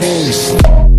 Cannibals.